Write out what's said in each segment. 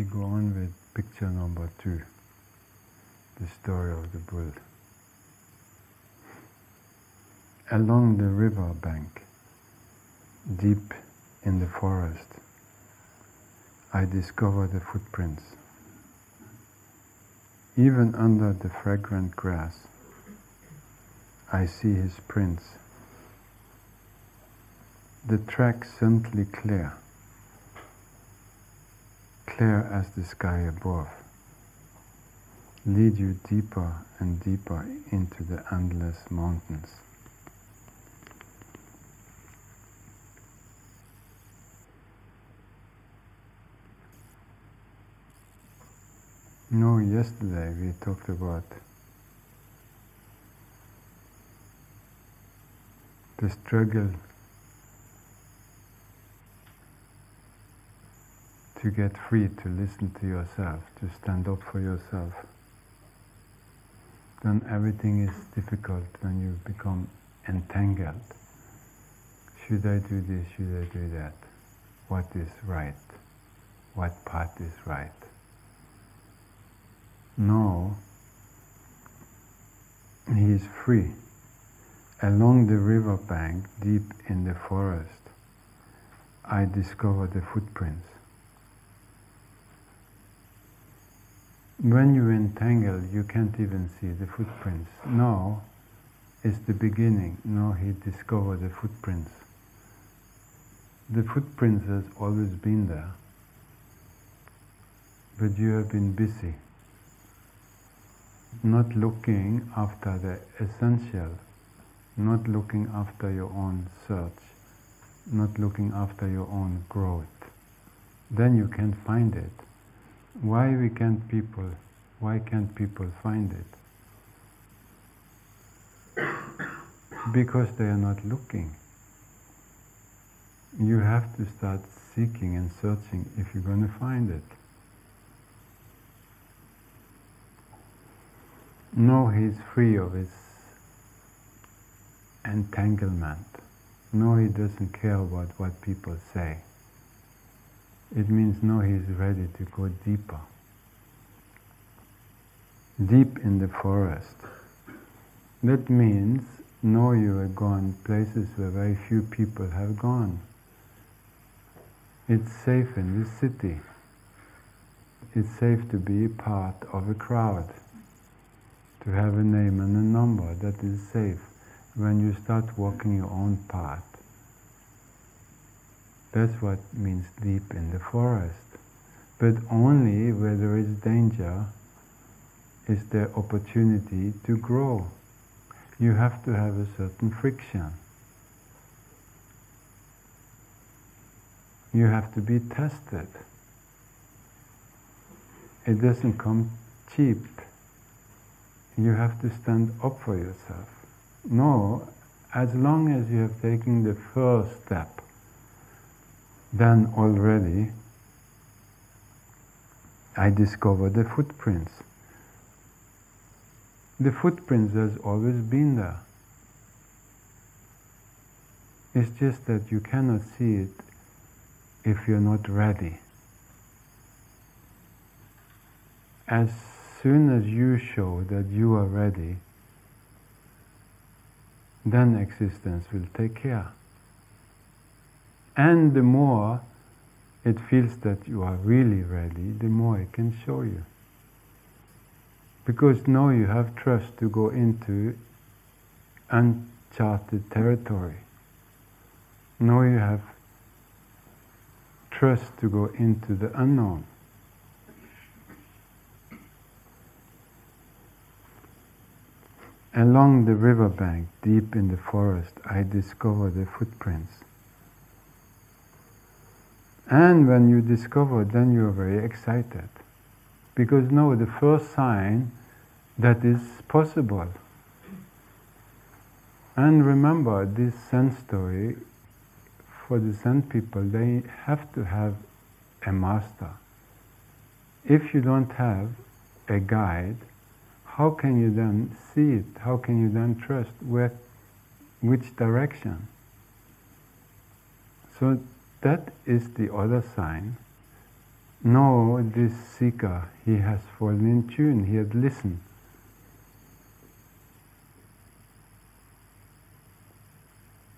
we go on with picture number two, the story of the bull. Along the river bank, deep in the forest, I discover the footprints. Even under the fragrant grass, I see his prints. The track simply clear, clear as the sky above, lead you deeper and deeper into the endless mountains. No, yesterday we talked about the struggle to get free to listen to yourself, to stand up for yourself. Then everything is difficult when you become entangled. Should I do this? Should I do that? What is right? What path is right? No, he is free. Along the river bank, deep in the forest, I discover the footprints. When you entangle, you can't even see the footprints. No, it's the beginning. No, he discovered the footprints. The footprints has always been there, but you have been busy not looking after the essential, not looking after your own search, not looking after your own growth, then you can't find it. Why we can't people? Why can't people find it? because they are not looking. You have to start seeking and searching if you're going to find it. No, he's free of his entanglement. No, he doesn't care about what people say. It means no, he's ready to go deeper. Deep in the forest. That means no, you have gone places where very few people have gone. It's safe in this city. It's safe to be part of a crowd to have a name and a number that is safe when you start walking your own path. That's what means deep in the forest. But only where there is danger is there opportunity to grow. You have to have a certain friction. You have to be tested. It doesn't come cheap you have to stand up for yourself. No, as long as you have taken the first step, then already I discovered the footprints. The footprints has always been there. It's just that you cannot see it if you're not ready. As soon as you show that you are ready, then existence will take care. And the more it feels that you are really ready, the more it can show you. Because now you have trust to go into uncharted territory. Now you have trust to go into the unknown. Along the riverbank, deep in the forest, I discover the footprints. And when you discover, then you are very excited. Because now the first sign that is possible. And remember, this Zen story, for the Zen people, they have to have a master. If you don't have a guide, how can you then see it? How can you then trust where, which direction? So that is the other sign no, this seeker, he has fallen in tune, he had listened.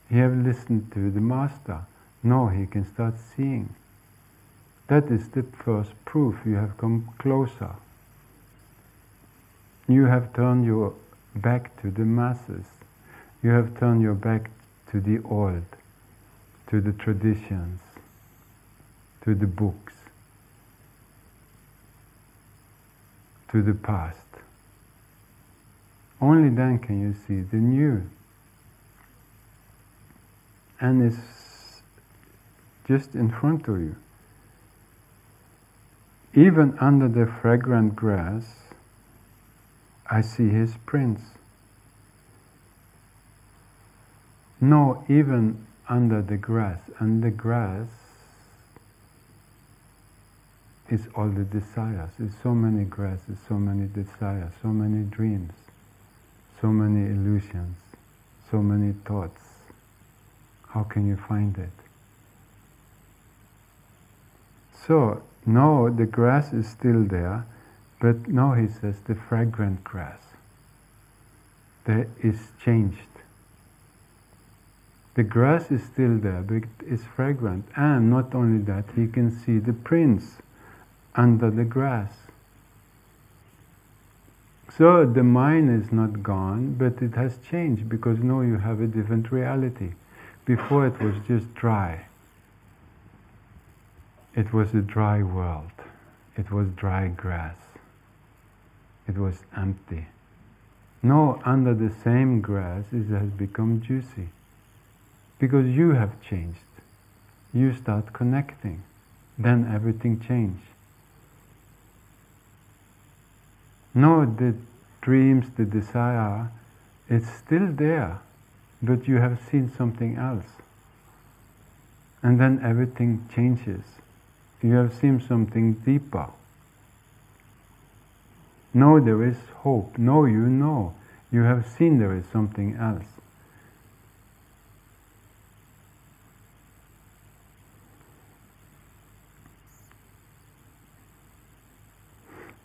He have listened to the master. No, he can start seeing. That is the first proof you have come closer. You have turned your back to the masses. You have turned your back to the old, to the traditions, to the books, to the past. Only then can you see the new. And it's just in front of you. Even under the fragrant grass, I see his prints. No, even under the grass, and the grass is all the desires. It's so many grasses, so many desires, so many dreams, so many illusions, so many thoughts. How can you find it? So, no, the grass is still there, but now he says the fragrant grass. There is changed. The grass is still there, but it's fragrant. And not only that, he can see the prints under the grass. So the mind is not gone, but it has changed because now you have a different reality. Before it was just dry. It was a dry world. It was dry grass. It was empty. Now, under the same grass, it has become juicy. Because you have changed. You start connecting. Then everything changes. No, the dreams, the desire, it's still there, but you have seen something else. And then everything changes you have seen something deeper. No, there is hope. No, you know. You have seen there is something else.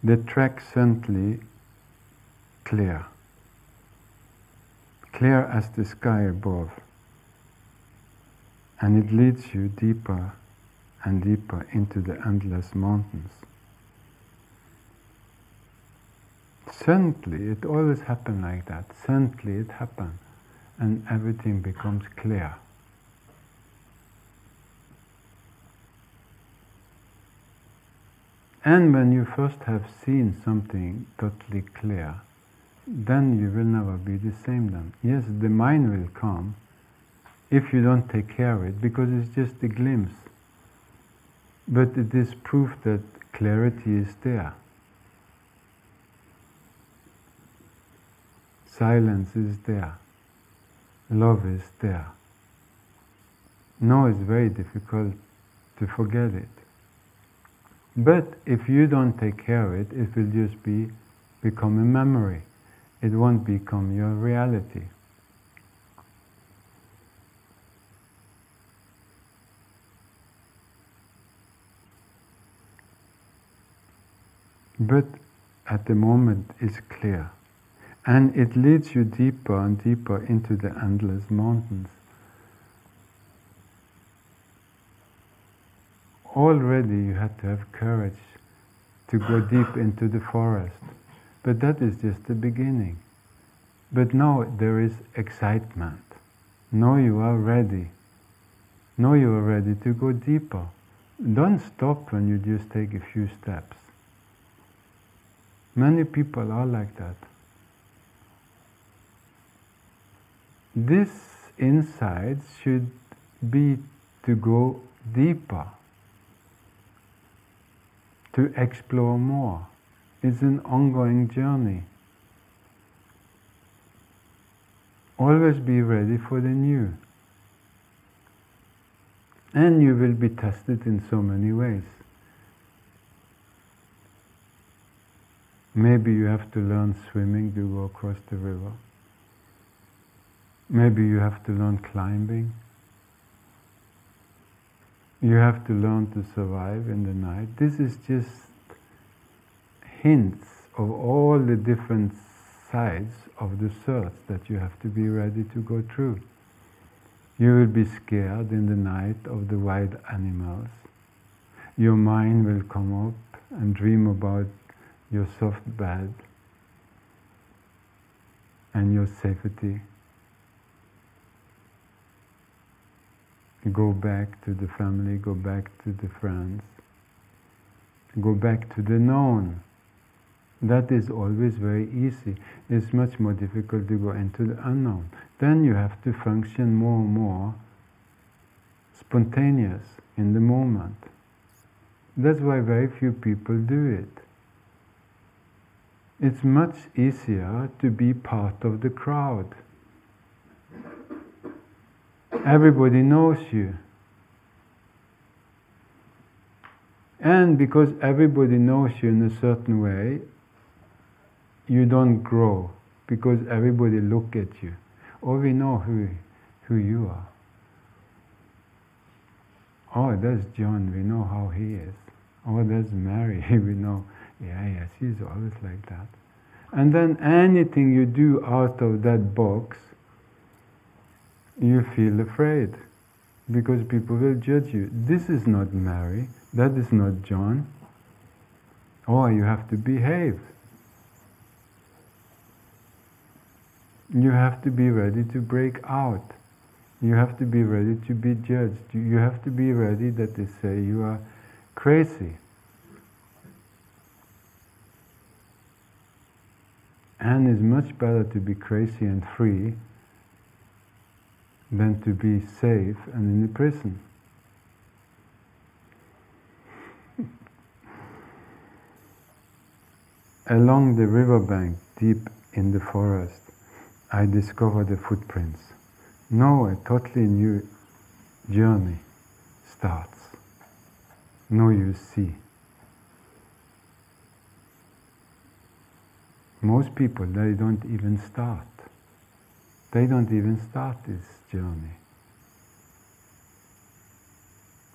The track certainly clear, clear as the sky above, and it leads you deeper and deeper into the endless mountains. Suddenly, it always happens like that. Suddenly, it happens, and everything becomes clear. And when you first have seen something totally clear, then you will never be the same then. Yes, the mind will come if you don't take care of it because it's just a glimpse. But it is proof that clarity is there. Silence is there. Love is there. No, it's very difficult to forget it. But if you don't take care of it, it will just be become a memory. It won't become your reality. but at the moment it's clear. And it leads you deeper and deeper into the endless mountains. Already you had to have courage to go deep into the forest, but that is just the beginning. But now there is excitement. Now you are ready. Now you are ready to go deeper. Don't stop when you just take a few steps. Many people are like that. This insight should be to go deeper, to explore more. It's an ongoing journey. Always be ready for the new. And you will be tested in so many ways. Maybe you have to learn swimming to go across the river. Maybe you have to learn climbing. You have to learn to survive in the night. This is just hints of all the different sides of the search that you have to be ready to go through. You will be scared in the night of the wild animals. Your mind will come up and dream about your soft bed and your safety. Go back to the family, go back to the friends, go back to the known. That is always very easy. It's much more difficult to go into the unknown. Then you have to function more and more spontaneous in the moment. That's why very few people do it. It's much easier to be part of the crowd. Everybody knows you. And because everybody knows you in a certain way, you don't grow because everybody look at you. We know who, who you are. Oh, that's John, we know how he is. Oh, that's Mary, we know, yeah, yeah, she's always like that. And then anything you do out of that box, you feel afraid because people will judge you. This is not Mary, that is not John. Oh, you have to behave. You have to be ready to break out. You have to be ready to be judged. You have to be ready that they say you are crazy. And it's much better to be crazy and free than to be safe and in a prison. Along the riverbank, deep in the forest, I discovered the footprints. Now a totally new journey starts. Now you see. Most people, they don't even start. They don't even start this journey.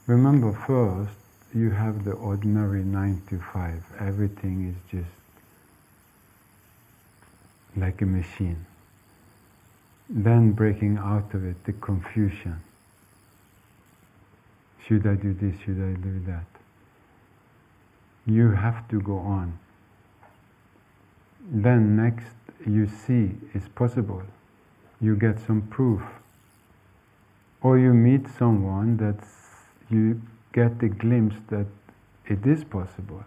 Remember, first, you have the ordinary 9 to 5. Everything is just like a machine then breaking out of it, the confusion. Should I do this? Should I do that? You have to go on. Then next you see it's possible. You get some proof. Or you meet someone that you get a glimpse that it is possible.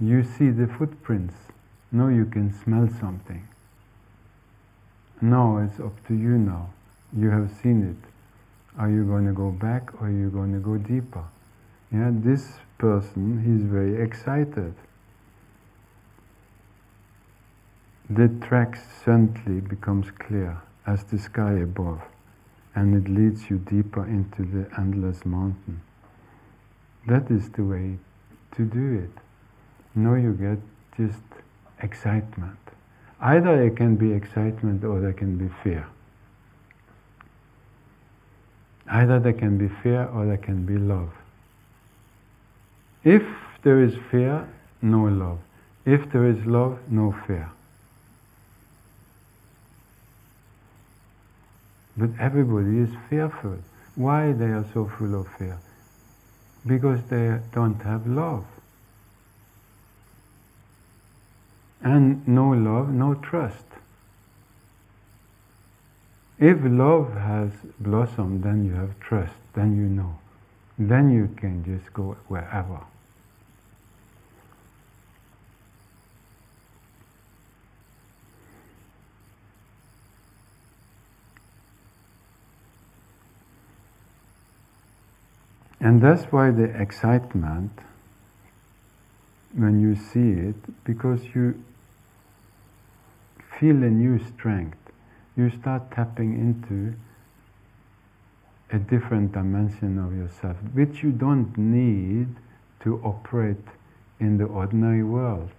You see the footprints. Now you can smell something. No, it's up to you now. You have seen it. Are you going to go back or are you going to go deeper? Yeah, this person, he's very excited. The track suddenly becomes clear as the sky above, and it leads you deeper into the endless mountain. That is the way to do it. Now you get just excitement. Either it can be excitement or there can be fear. Either there can be fear or there can be love. If there is fear, no love. If there is love, no fear. But everybody is fearful. Why they are so full of fear? Because they don't have love. and no love, no trust. If love has blossomed, then you have trust, then you know. Then you can just go wherever. And that's why the excitement, when you see it, because you feel a new strength. You start tapping into a different dimension of yourself, which you don't need to operate in the ordinary world.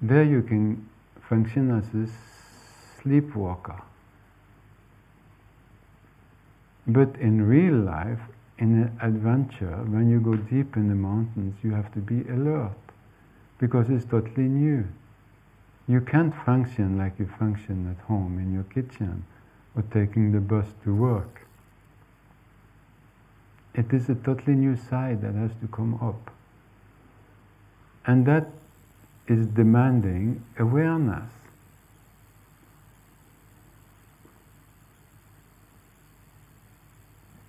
There you can function as a sleepwalker. But in real life, in an adventure, when you go deep in the mountains, you have to be alert because it's totally new. You can't function like you function at home in your kitchen or taking the bus to work. It is a totally new side that has to come up. And that is demanding awareness.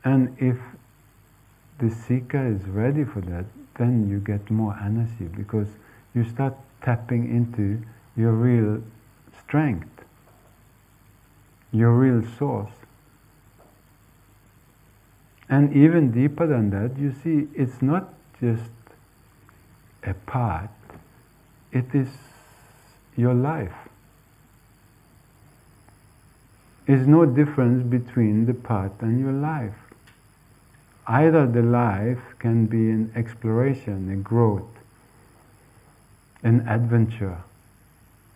And if the seeker is ready for that, then you get more energy because you start tapping into your real strength, your real source. And even deeper than that, you see, it's not just a part, it is your life. There's no difference between the part and your life. Either the life can be an exploration, a growth, an adventure,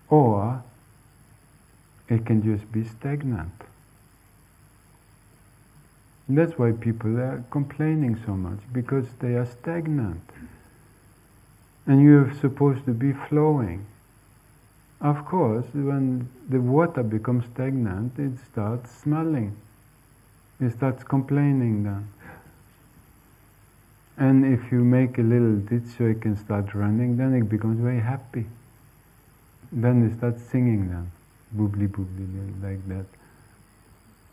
or it can just be stagnant. And that's why people are complaining so much, because they are stagnant. And you're supposed to be flowing. Of course, when the water becomes stagnant, it starts smelling. It starts complaining then. And if you make a little ditch so it can start running, then it becomes very happy. Then it starts singing then, boobly boobly like that.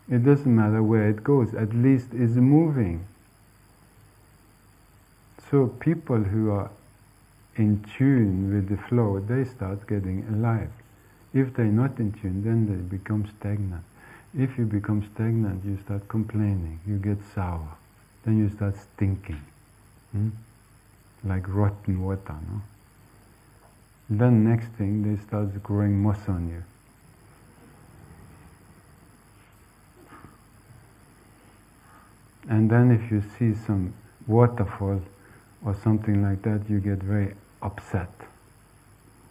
It doesn't matter where it goes, at least it's moving. So people who are in tune with the flow, they start getting alive. If they're not in tune, then they become stagnant. If you become stagnant, you start complaining, you get sour, then you start stinking. Hmm? Like rotten water, no? Then next thing, they start growing moss on you. And then if you see some waterfall or something like that, you get very upset.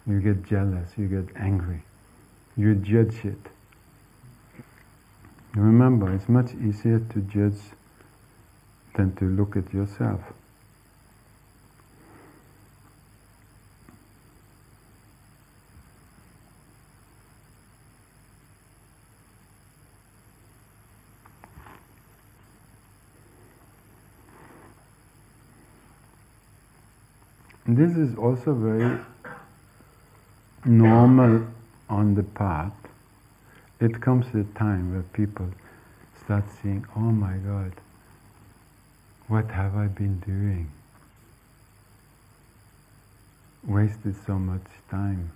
You get jealous, you get angry. You judge it. Remember, it's much easier to judge than to look at yourself. This is also very normal on the path. It comes a time where people start seeing, oh my God, what have I been doing? Wasted so much time.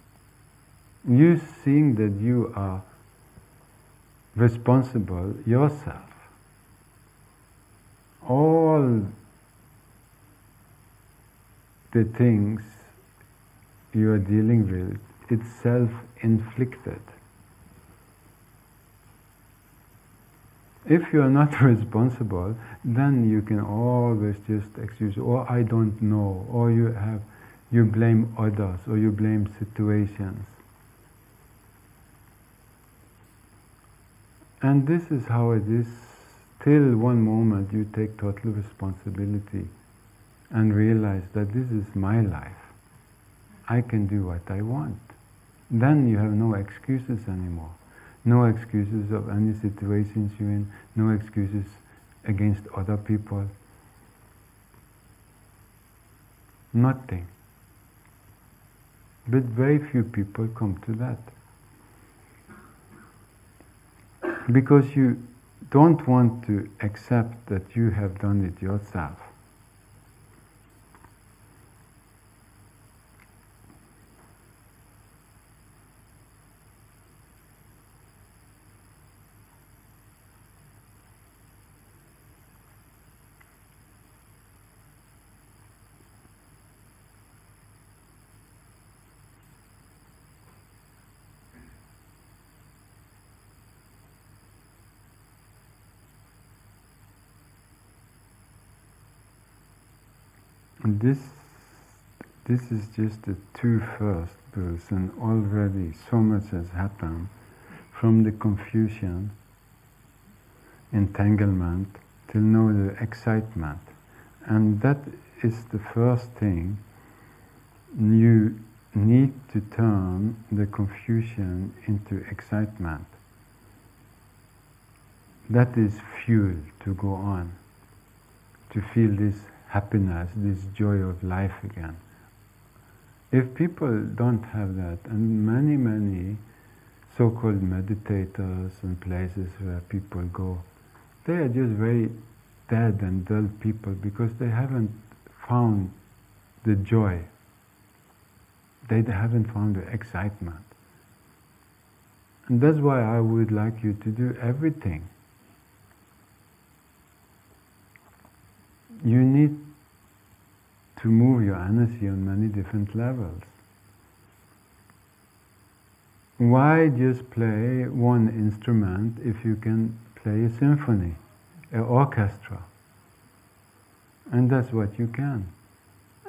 You seeing that you are responsible yourself. All the things you are dealing with, it's self inflicted. If you are not responsible, then you can always just excuse, or oh, I don't know, or you have, you blame others, or you blame situations. And this is how it is. Till one moment you take total responsibility and realize that this is my life. I can do what I want. Then you have no excuses anymore. No excuses of any situations you're in, no excuses against other people. Nothing. But very few people come to that. Because you don't want to accept that you have done it yourself. This this is just the two first verse, and already so much has happened from the confusion. entanglement till now the excitement. And that is the first thing you need to turn the confusion into excitement. That is fuel to go on, to feel this happiness, this joy of life again. If people don't have that, and many, many so-called meditators and places where people go, they are just very dead and dull people because they haven't found the joy. They haven't found the excitement. And that's why I would like you to do everything. You need to move your energy on many different levels. Why just play one instrument if you can play a symphony, an orchestra? And that's what you can.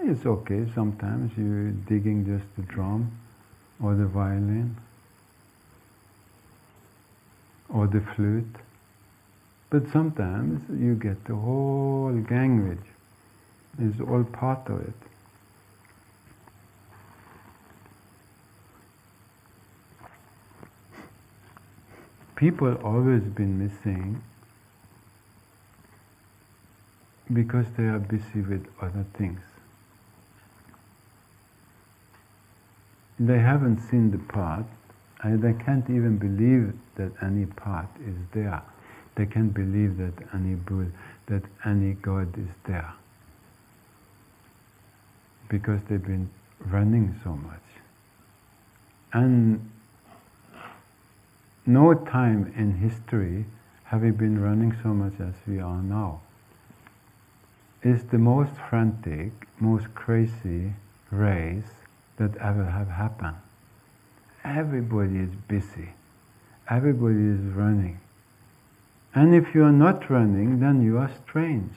It's okay sometimes you're digging just the drum or the violin or the flute. But sometimes you get the whole language. It's all part of it. People always been missing because they are busy with other things. They haven't seen the part, and they can't even believe that any part is there. They can't believe that any Buddha, that any God is there. Because they've been running so much. And no time in history have we been running so much as we are now It's the most frantic, most crazy race that ever have happened. Everybody is busy. Everybody is running. And if you are not running, then you are strange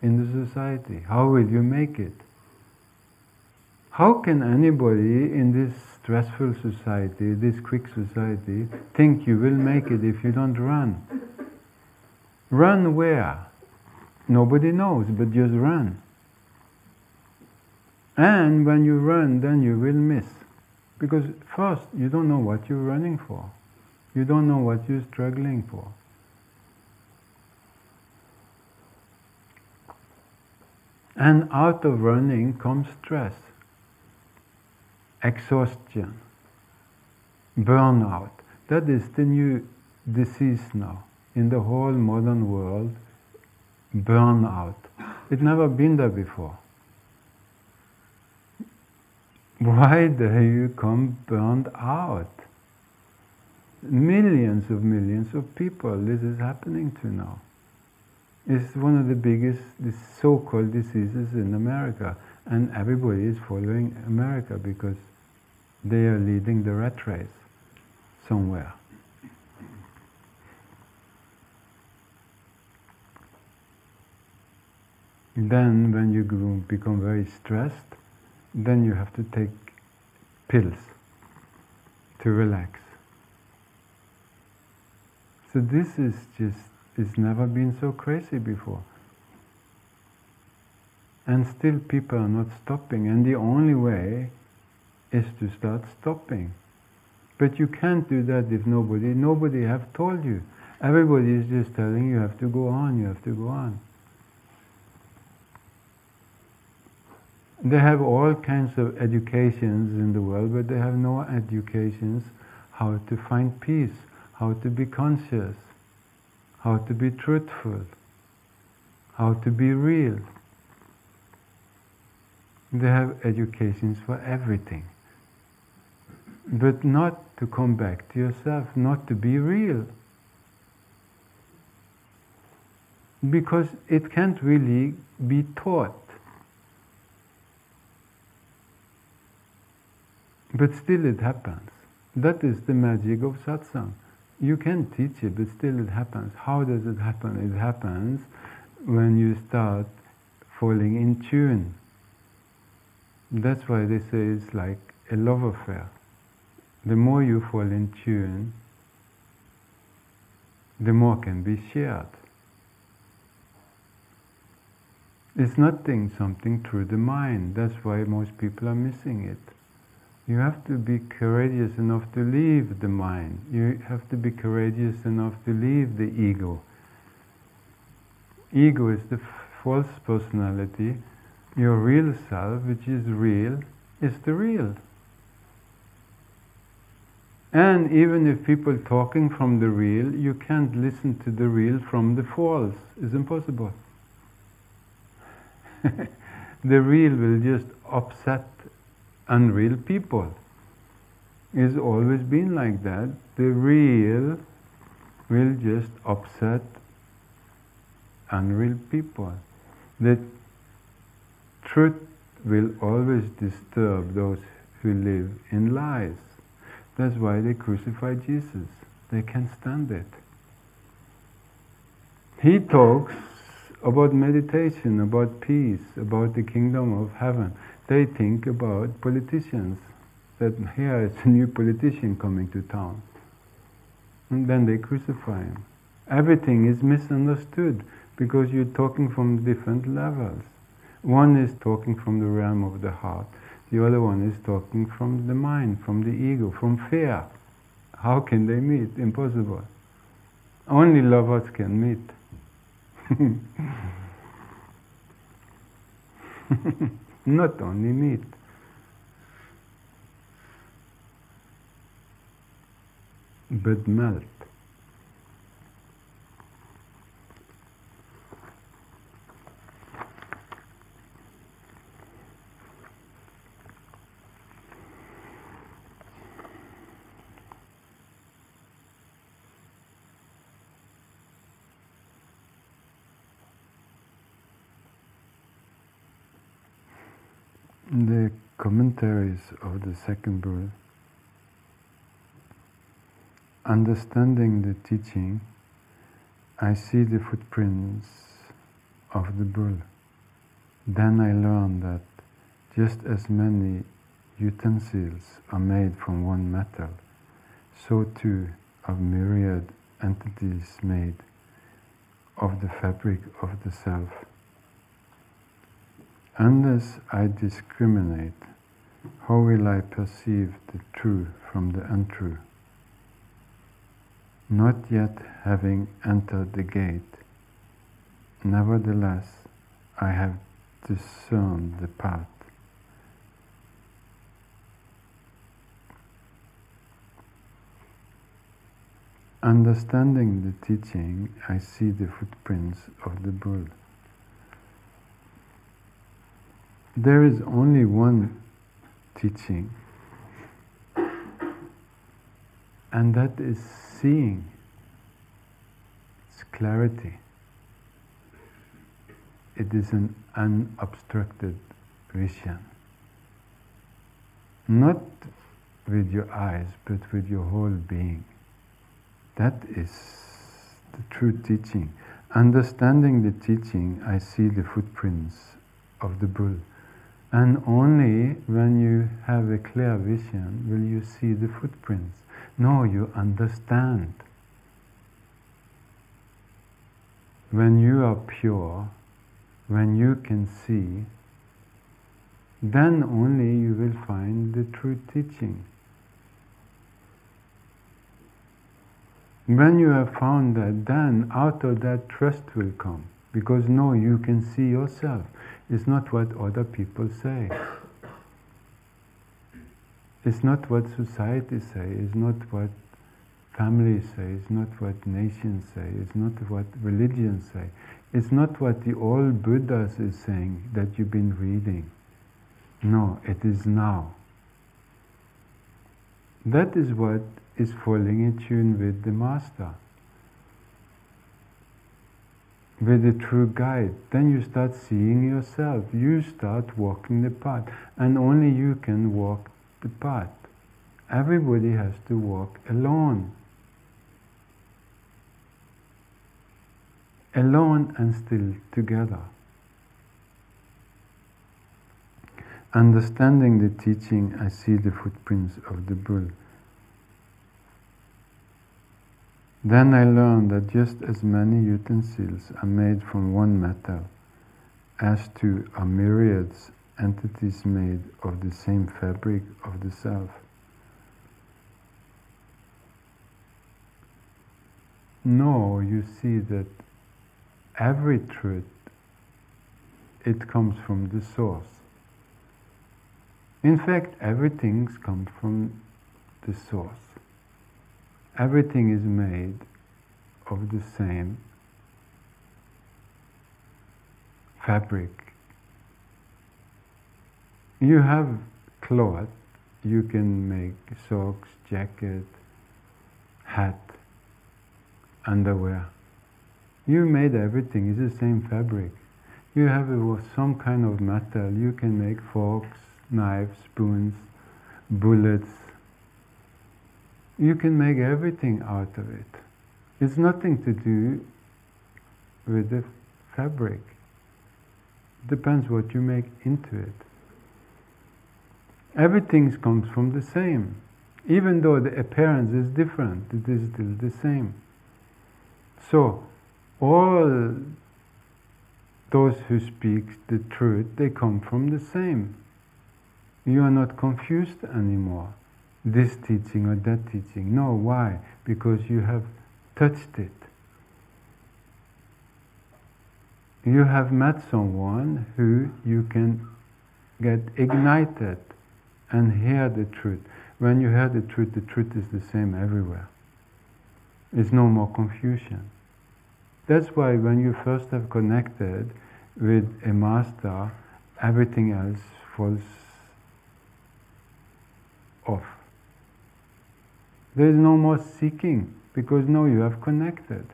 in the society. How will you make it? How can anybody in this stressful society, this quick society, think you will make it if you don't run? Run where? Nobody knows, but just run. And when you run, then you will miss. Because first, you don't know what you're running for. You don't know what you're struggling for. And out of running comes stress, exhaustion, burnout. That is the new disease now in the whole modern world burnout. It's never been there before. Why do you come burned out? Millions of millions of people this is happening to now. It's one of the biggest so-called diseases in America, and everybody is following America because they are leading the rat race somewhere. Then, when you become very stressed, then you have to take pills to relax. So this is just, it's never been so crazy before. And still people are not stopping, and the only way is to start stopping. But you can't do that if nobody, nobody have told you. Everybody is just telling you have to go on, you have to go on. They have all kinds of educations in the world, but they have no educations how to find peace, how to be conscious, how to be truthful, how to be real. They have educations for everything. But not to come back to yourself, not to be real. Because it can't really be taught. But still it happens. That is the magic of satsang. You can teach it, but still it happens. How does it happen? It happens when you start falling in tune. That's why they say it's like a love affair. The more you fall in tune, the more can be shared. It's not nothing something through the mind. That's why most people are missing it. You have to be courageous enough to leave the mind. You have to be courageous enough to leave the ego. Ego is the false personality. Your real self, which is real, is the real. And even if people talking from the real, you can't listen to the real from the false. It's impossible. the real will just upset unreal people. It's always been like that. The real will just upset unreal people. The truth will always disturb those who live in lies. That's why they crucified Jesus. They can't stand it. He talks about meditation, about peace, about the kingdom of heaven. They think about politicians, that here is a new politician coming to town. And then they crucify him. Everything is misunderstood because you're talking from different levels. One is talking from the realm of the heart, the other one is talking from the mind, from the ego, from fear. How can they meet? Impossible. Only lovers can meet. Not only meet. But melt. the commentaries of the second bull, understanding the teaching, I see the footprints of the bull. Then I learn that just as many utensils are made from one metal, so too are myriad entities made of the fabric of the self. Unless I discriminate, how will I perceive the true from the untrue? Not yet having entered the gate, nevertheless I have discerned the path. Understanding the teaching, I see the footprints of the bull. there is only one teaching, and that is seeing. It's clarity. It is an unobstructed vision. Not with your eyes, but with your whole being. That is the true teaching. Understanding the teaching, I see the footprints of the bull. And only when you have a clear vision will you see the footprints. No, you understand. When you are pure, when you can see, then only you will find the true teaching. When you have found that, then out of that trust will come. Because no, you can see yourself. It's not what other people say. It's not what society say. It's not what families say. It's not what nations say. It's not what religions say. It's not what the old Buddhas is saying that you've been reading. No, it is now. That is what is falling in tune with the Master with a true guide, then you start seeing yourself. You start walking the path, and only you can walk the path. Everybody has to walk alone. Alone and still together. Understanding the teaching, I see the footprints of the bull. Then I learned that just as many utensils are made from one metal, as to are myriads entities made of the same fabric of the self. No, you see that every truth, it comes from the source. In fact, everything comes from the source. Everything is made of the same fabric. You have cloth, you can make socks, jacket, hat, underwear. You made everything, it's the same fabric. You have some kind of metal, you can make forks, knives, spoons, bullets. You can make everything out of it. It's nothing to do with the fabric. Depends what you make into it. Everything comes from the same. Even though the appearance is different, it is still the same. So, all those who speak the truth, they come from the same. You are not confused anymore. This teaching or that teaching. No, why? Because you have touched it. You have met someone who you can get ignited and hear the truth. When you hear the truth, the truth is the same everywhere. There's no more confusion. That's why when you first have connected with a master, everything else falls off. There is no more seeking because now you have connected.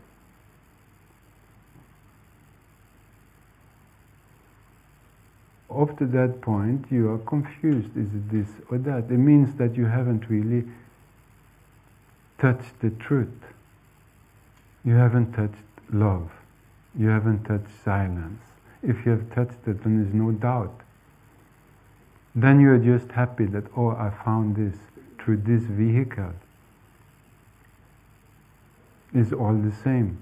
Up to that point, you are confused. Is it this or that? It means that you haven't really touched the truth. You haven't touched love. You haven't touched silence. If you have touched it, then there's no doubt. Then you are just happy that, oh, I found this through this vehicle. It's all the same.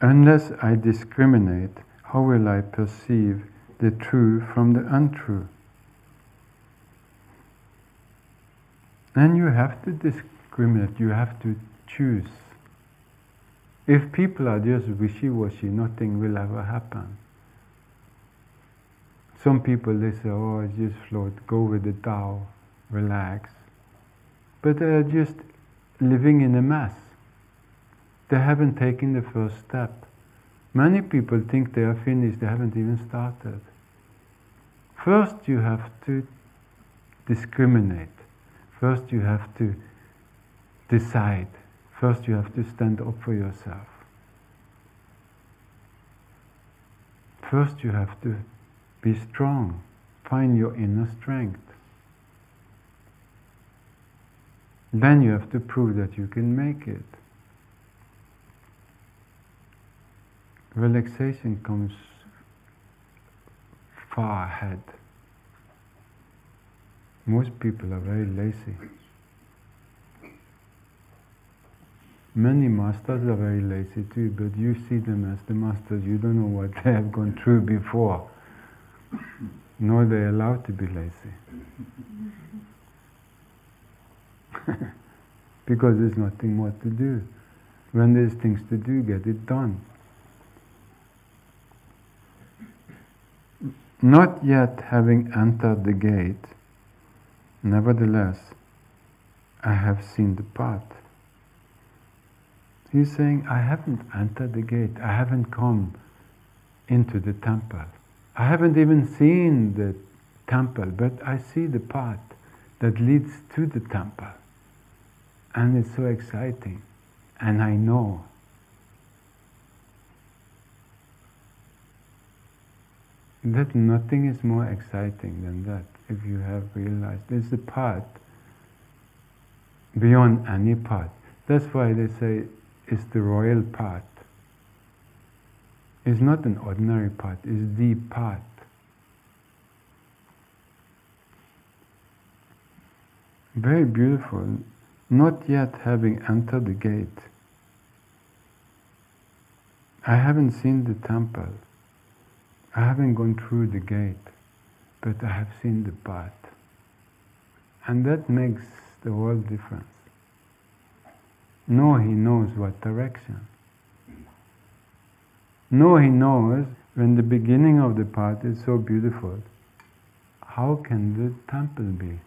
Unless I discriminate, how will I perceive the true from the untrue? And you have to discriminate, you have to choose. If people are just wishy washy, nothing will ever happen. Some people they say, oh, just float, go with the Tao, relax. But they are just living in a mess. They haven't taken the first step. Many people think they are finished, they haven't even started. First, you have to discriminate. First, you have to decide. First, you have to stand up for yourself. First, you have to be strong. Find your inner strength. Then you have to prove that you can make it. Relaxation comes far ahead. Most people are very lazy. Many masters are very lazy too, but you see them as the masters, you don't know what they have gone through before. Nor they're allowed to be lazy. because there's nothing more to do. When there's things to do, get it done. Not yet having entered the gate, Nevertheless, I have seen the path. He's saying, I haven't entered the gate, I haven't come into the temple. I haven't even seen the temple, but I see the path that leads to the temple. And it's so exciting. And I know that nothing is more exciting than that if you have realized there's a path beyond any path. That's why they say it's the royal path. It's not an ordinary path, it's the path. very beautiful, not yet having entered the gate. I haven't seen the temple. I haven't gone through the gate, but I have seen the path. And that makes the world difference. No, he knows what direction. No, he knows when the beginning of the path is so beautiful, how can the temple be?